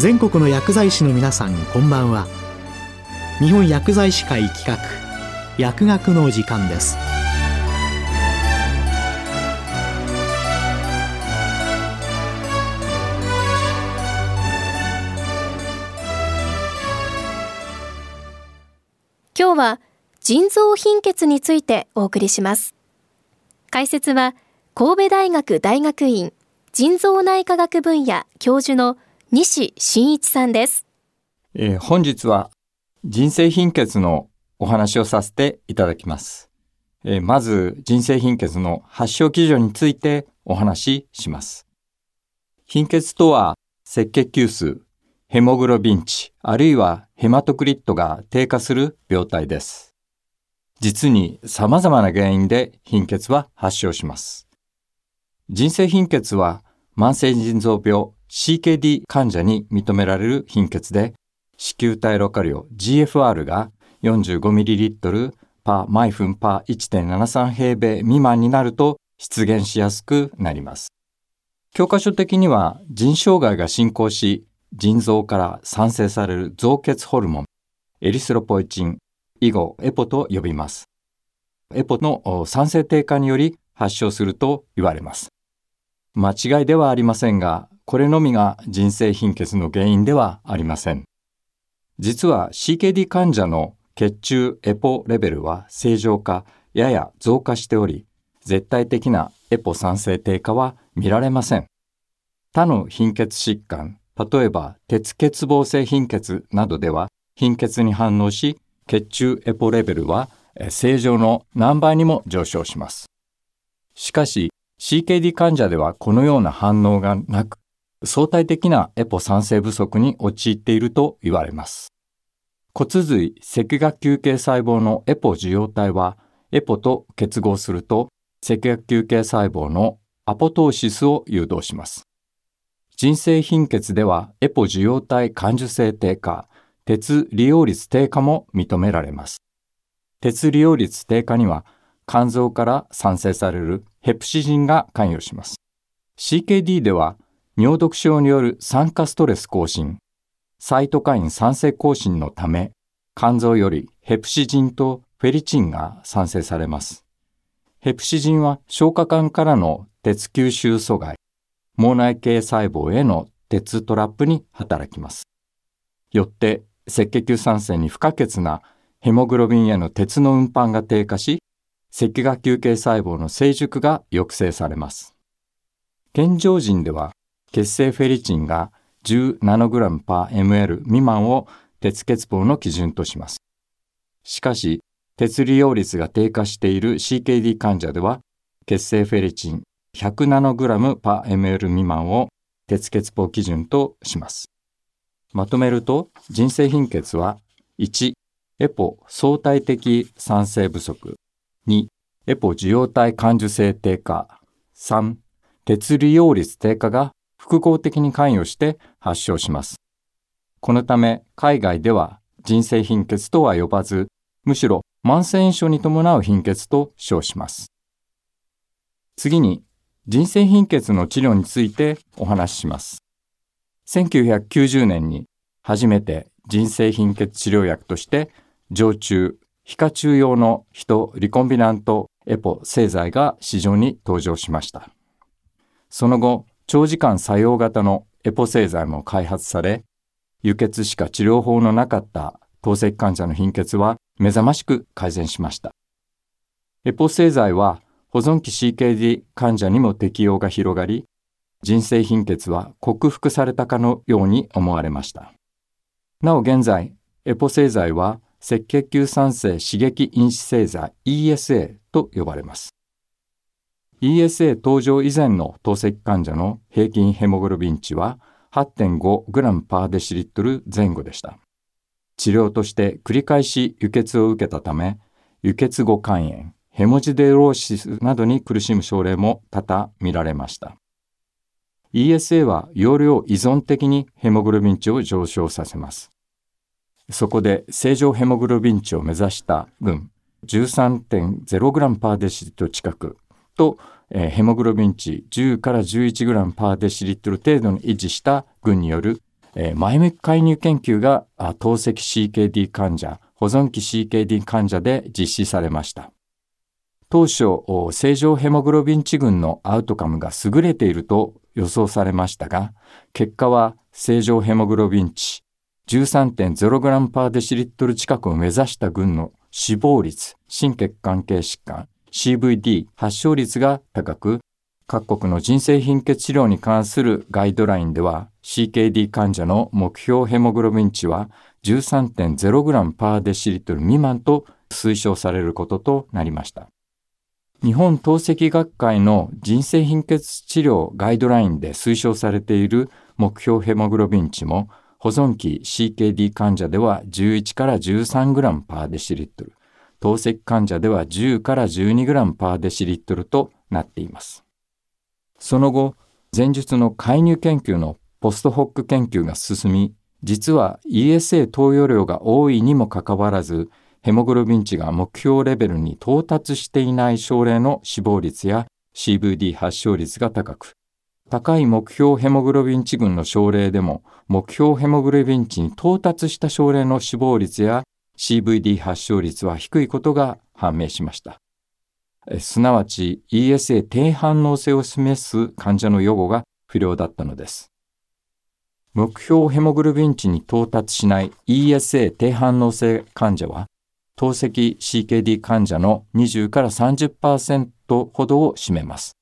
全国の薬剤師の皆さんこんばんは。日本薬剤師会企画薬学の時間です。今日は腎臓貧血についてお送りします。解説は神戸大学大学院腎臓内科学分野教授の西真一さんです、えー、本日は人生貧血のお話をさせていただきます、えー、まず人生貧血の発症基準についてお話しします。貧血とは赤血球数ヘモグロビン値あるいはヘマトクリットが低下する病態です。実に様々な原因で貧血は発症します。人生貧血は慢性腎臓病 CKD 患者に認められる貧血で、子宮体ロカリオ GFR が 45ml パー毎分パー1.73平米未満になると出現しやすくなります。教科書的には腎障害が進行し、腎臓から産生される造血ホルモン、エリスロポエチン、以後エポと呼びます。エポの産生低下により発症すると言われます。間違いではありませんが、これのみが人生貧血の原因ではありません。実は CKD 患者の血中エポレベルは正常化、やや増加しており、絶対的なエポ酸性低下は見られません。他の貧血疾患、例えば鉄欠乏性貧血などでは貧血に反応し、血中エポレベルは正常の何倍にも上昇します。しかし、CKD 患者ではこのような反応がなく、相対的なエポ酸性不足に陥っていると言われます。骨髄赤学球系細胞のエポ受容体は、エポと結合すると、赤学球系細胞のアポトーシスを誘導します。人生貧血では、エポ受容体感受性低下、鉄利用率低下も認められます。鉄利用率低下には、肝臓から産生されるヘプシジンが関与します。CKD では尿毒症による酸化ストレス更新、サイトカイン酸性更新のため、肝臓よりヘプシジンとフェリチンが産生されます。ヘプシジンは消化管からの鉄吸収阻害、毛内系細胞への鉄トラップに働きます。よって赤血球酸性に不可欠なヘモグロビンへの鉄の運搬が低下し、赤芽球系細胞の成熟が抑制されます。健常人では血清フェリチンが10ナノグラムパー ml 未満を鉄欠乏の基準とします。しかし、鉄利用率が低下している CKD 患者では、血清フェリチン100ナノグラムパー ml 未満を鉄欠乏基準とします。まとめると、人生貧血は1、エポ相対的酸性不足2、エポ受容体感受性低下。3、鉄利用率低下が複合的に関与して発症します。このため、海外では人生貧血とは呼ばず、むしろ慢性炎症に伴う貧血と称します。次に、人生貧血の治療についてお話しします。1990年に初めて人生貧血治療薬として常駐皮下中用のヒトリコンビナントエポ製剤が市場に登場しました。その後、長時間作用型のエポ製剤も開発され、輸血しか治療法のなかった透析患者の貧血は目覚ましく改善しました。エポ製剤は保存期 CKD 患者にも適用が広がり、人生貧血は克服されたかのように思われました。なお現在、エポ製剤は赤血球酸性刺激因子製剤 ESA と呼ばれます。ESA 登場以前の透析患者の平均ヘモグロビン値は 8.5g パーデシリットル前後でした。治療として繰り返し輸血を受けたため、輸血後肝炎、ヘモジデローシスなどに苦しむ症例も多々見られました。ESA は容量依存的にヘモグロビン値を上昇させます。そこで正常ヘモグロビン値を目指した群 13.0g パーデシリット近くと、えー、ヘモグロビン値10から 11g パーデシリットル程度に維持した群によるえー、前向き介入研究が透析 CKD 患者、保存期 CKD 患者で実施されました。当初、正常ヘモグロビン値群のアウトカムが優れていると予想されましたが、結果は正常ヘモグロビン値 13.0g パーデシリットル近くを目指した群の死亡率、心血管系疾患、CVD 発症率が高く、各国の人生貧血治療に関するガイドラインでは CKD 患者の目標ヘモグロビン値は 13.0g パーデシリットル未満と推奨されることとなりました。日本透析学会の人生貧血治療ガイドラインで推奨されている目標ヘモグロビン値も保存期 CKD 患者では11から 13g パーデシリットル、透析患者では10から 12g パーデシリットルとなっています。その後、前述の介入研究のポストホック研究が進み、実は ESA 投与量が多いにもかかわらず、ヘモグロビン値が目標レベルに到達していない症例の死亡率や CVD 発症率が高く、高い目標ヘモグロビン値群の症例でも、目標ヘモグロビン値に到達した症例の死亡率や CVD 発症率は低いことが判明しました。すなわち ESA 低反応性を示す患者の予後が不良だったのです。目標ヘモグロビン値に到達しない ESA 低反応性患者は、透析 CKD 患者の20から30%ほどを占めます。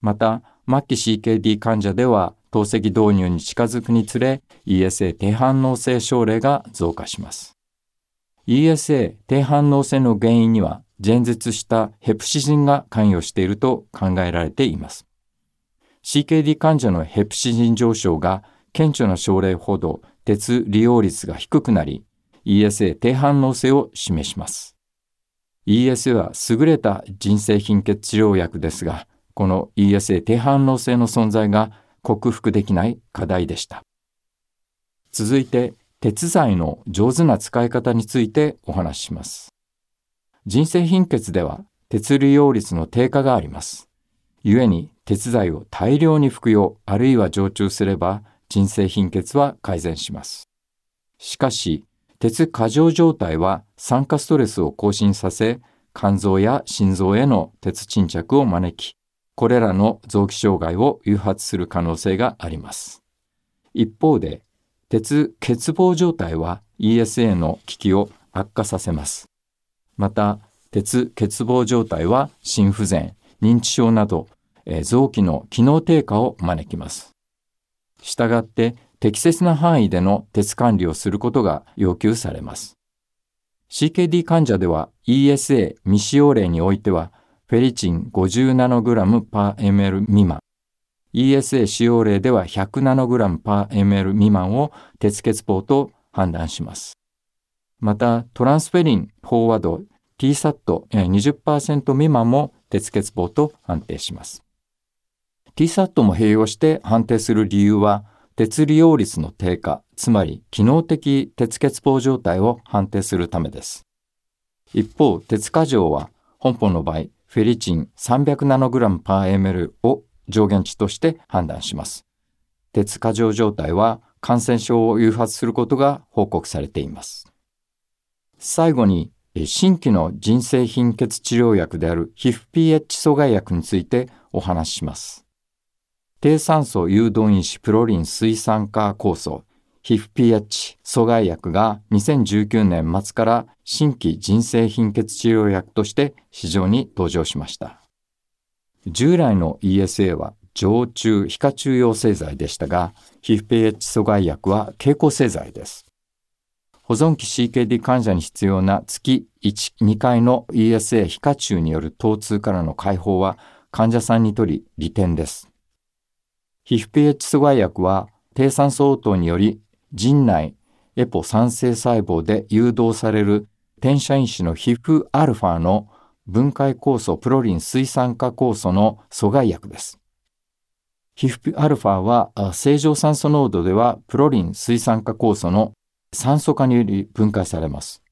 また、末期 CKD 患者では、透析導入に近づくにつれ、ESA 低反応性症例が増加します。ESA 低反応性の原因には、前述したヘプシジンが関与していると考えられています。CKD 患者のヘプシジン上昇が顕著な症例ほど鉄利用率が低くなり、ESA 低反応性を示します。ESA は優れた人生貧血治療薬ですが、この ESA 低反応性の存在が克服できない課題でした。続いて、鉄剤の上手な使い方についてお話しします。人生貧血では鉄利用率の低下があります。故に鉄剤を大量に服用あるいは常駐すれば人生貧血は改善します。しかし、鉄過剰状態は酸化ストレスを更新させ、肝臓や心臓への鉄沈着を招き、これらの臓器障害を誘発する可能性があります。一方で、鉄欠乏状態は ESA の危機を悪化させます。また、鉄欠乏状態は心不全、認知症など、えー、臓器の機能低下を招きます。したがって、適切な範囲での鉄管理をすることが要求されます。CKD 患者では ESA 未使用例においては、フェリチン 50ng パー ml 未満、ESA 使用例では 100ng パー ml 未満を鉄欠乏と判断します。また、トランスフェリン飽和度 TSAT20% 未満も鉄欠乏と判定します。TSAT も併用して判定する理由は、鉄利用率の低下、つまり機能的鉄欠乏状態を判定するためです。一方、鉄過剰は本本の場合、フェリチン 300ng パー ml を上限値として判断します。鉄過剰状態は感染症を誘発することが報告されています。最後に、新規の人生貧血治療薬である HIF-PH 阻害薬についてお話しします。低酸素誘導因子プロリン水酸化酵素 HIF-PH 阻害薬が2019年末から新規人生貧血治療薬として市場に登場しました。従来の ESA は常駐皮下中用製剤でしたが、HIF-PH 阻害薬は経口製剤です。保存期 CKD 患者に必要な月1、2回の ESA 皮下中による疼痛からの解放は患者さんにとり利点です。皮膚 pH 阻害薬は低酸素応答により腎内エポ酸性細胞で誘導される転写因子の皮膚アルファの分解酵素プロリン水酸化酵素の阻害薬です。皮膚アルファは正常酸素濃度ではプロリン水酸化酵素の酸素化により分解されます。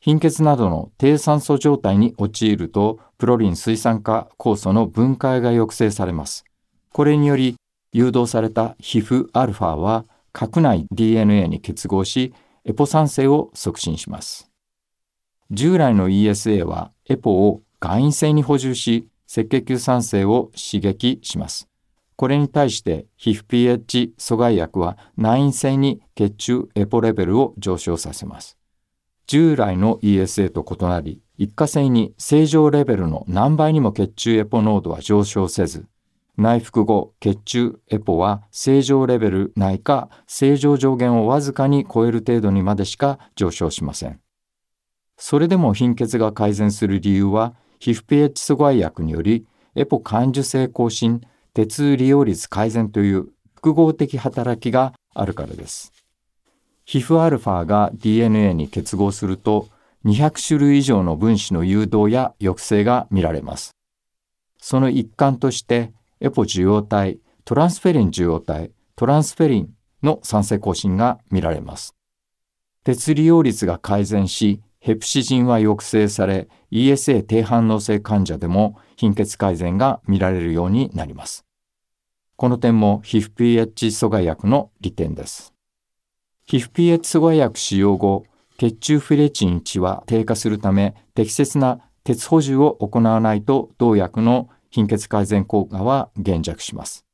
貧血などの低酸素状態に陥ると、プロリン水酸化酵素の分解が抑制されます。これにより、誘導された皮膚アルファは核内 DNA に結合し、エポ酸性を促進します。従来の ESA はエポを外因性に補充し、赤血球酸性を刺激します。これに対して皮膚 pH 阻害薬は内因性に血中エポレベルを上昇させます。従来の ESA と異なり、一過性に正常レベルの何倍にも血中エポ濃度は上昇せず、内服後、血中エポは正常レベル内か正常上限をわずかに超える程度にまでしか上昇しません。それでも貧血が改善する理由は、皮膚 pH 阻害薬により、エポ感受性更新、鉄利用率改善という複合的働きがあるからです。皮膚アルファが DNA に結合すると200種類以上の分子の誘導や抑制が見られます。その一環としてエポ受容体、トランスフェリン受容体、トランスフェリンの酸性更新が見られます。鉄利用率が改善し、ヘプシジンは抑制され、ESA 低反応性患者でも貧血改善が見られるようになります。この点も皮膚 pH 阻害薬の利点です。皮膚 pH 阻害薬使用後、血中フレチン値は低下するため、適切な鉄補充を行わないと、同薬の貧血改善効果は減弱します。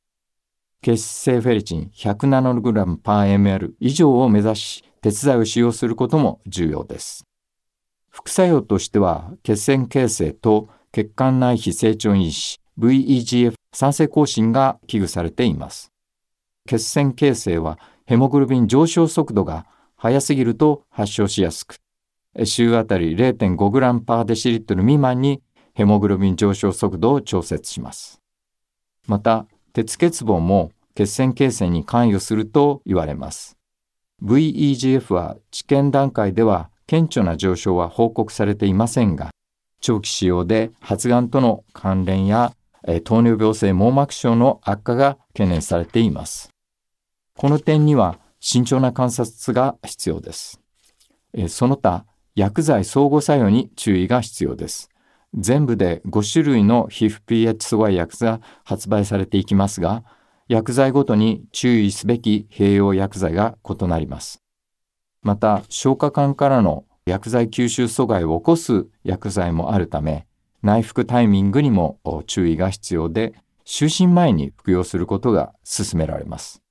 血清フェリチン 100ng パー ml 以上を目指し、鉄剤を使用することも重要です。副作用としては、血栓形成と血管内皮成長因子 VEGF 酸性更新が危惧されています。血栓形成はヘモグロビン上昇速度が速すぎると発症しやすく、週あたり 0.5g パーデシリットル未満にヘモグロビン上昇速度を調節します。また、鉄欠乏も血栓形成に関与すると言われます。VEGF は治験段階では顕著な上昇は報告されていませんが、長期使用で発がんとの関連やえ糖尿病性網膜症の悪化が懸念されています。この点には慎重な観察が必要です。えその他、薬剤相互作用に注意が必要です。全部で5種類の皮膚 pH 阻害薬が発売されていきますが、薬剤ごとに注意すべき併用薬剤が異なります。また、消化管からの薬剤吸収阻害を起こす薬剤もあるため、内服タイミングにも注意が必要で、就寝前に服用することが勧められます。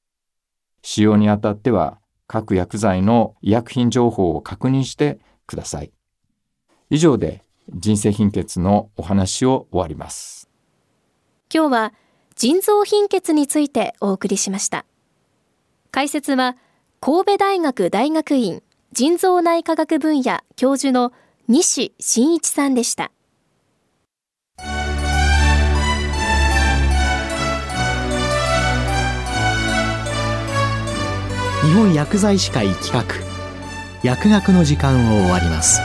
使用にあたっては各薬剤の医薬品情報を確認してください。以上で人生貧血のお話を終わります。今日は腎臓貧血についてお送りしました。解説は神戸大学大学院腎臓内科学分野教授の西真一さんでした。日本薬剤師会企画薬学の時間を終わります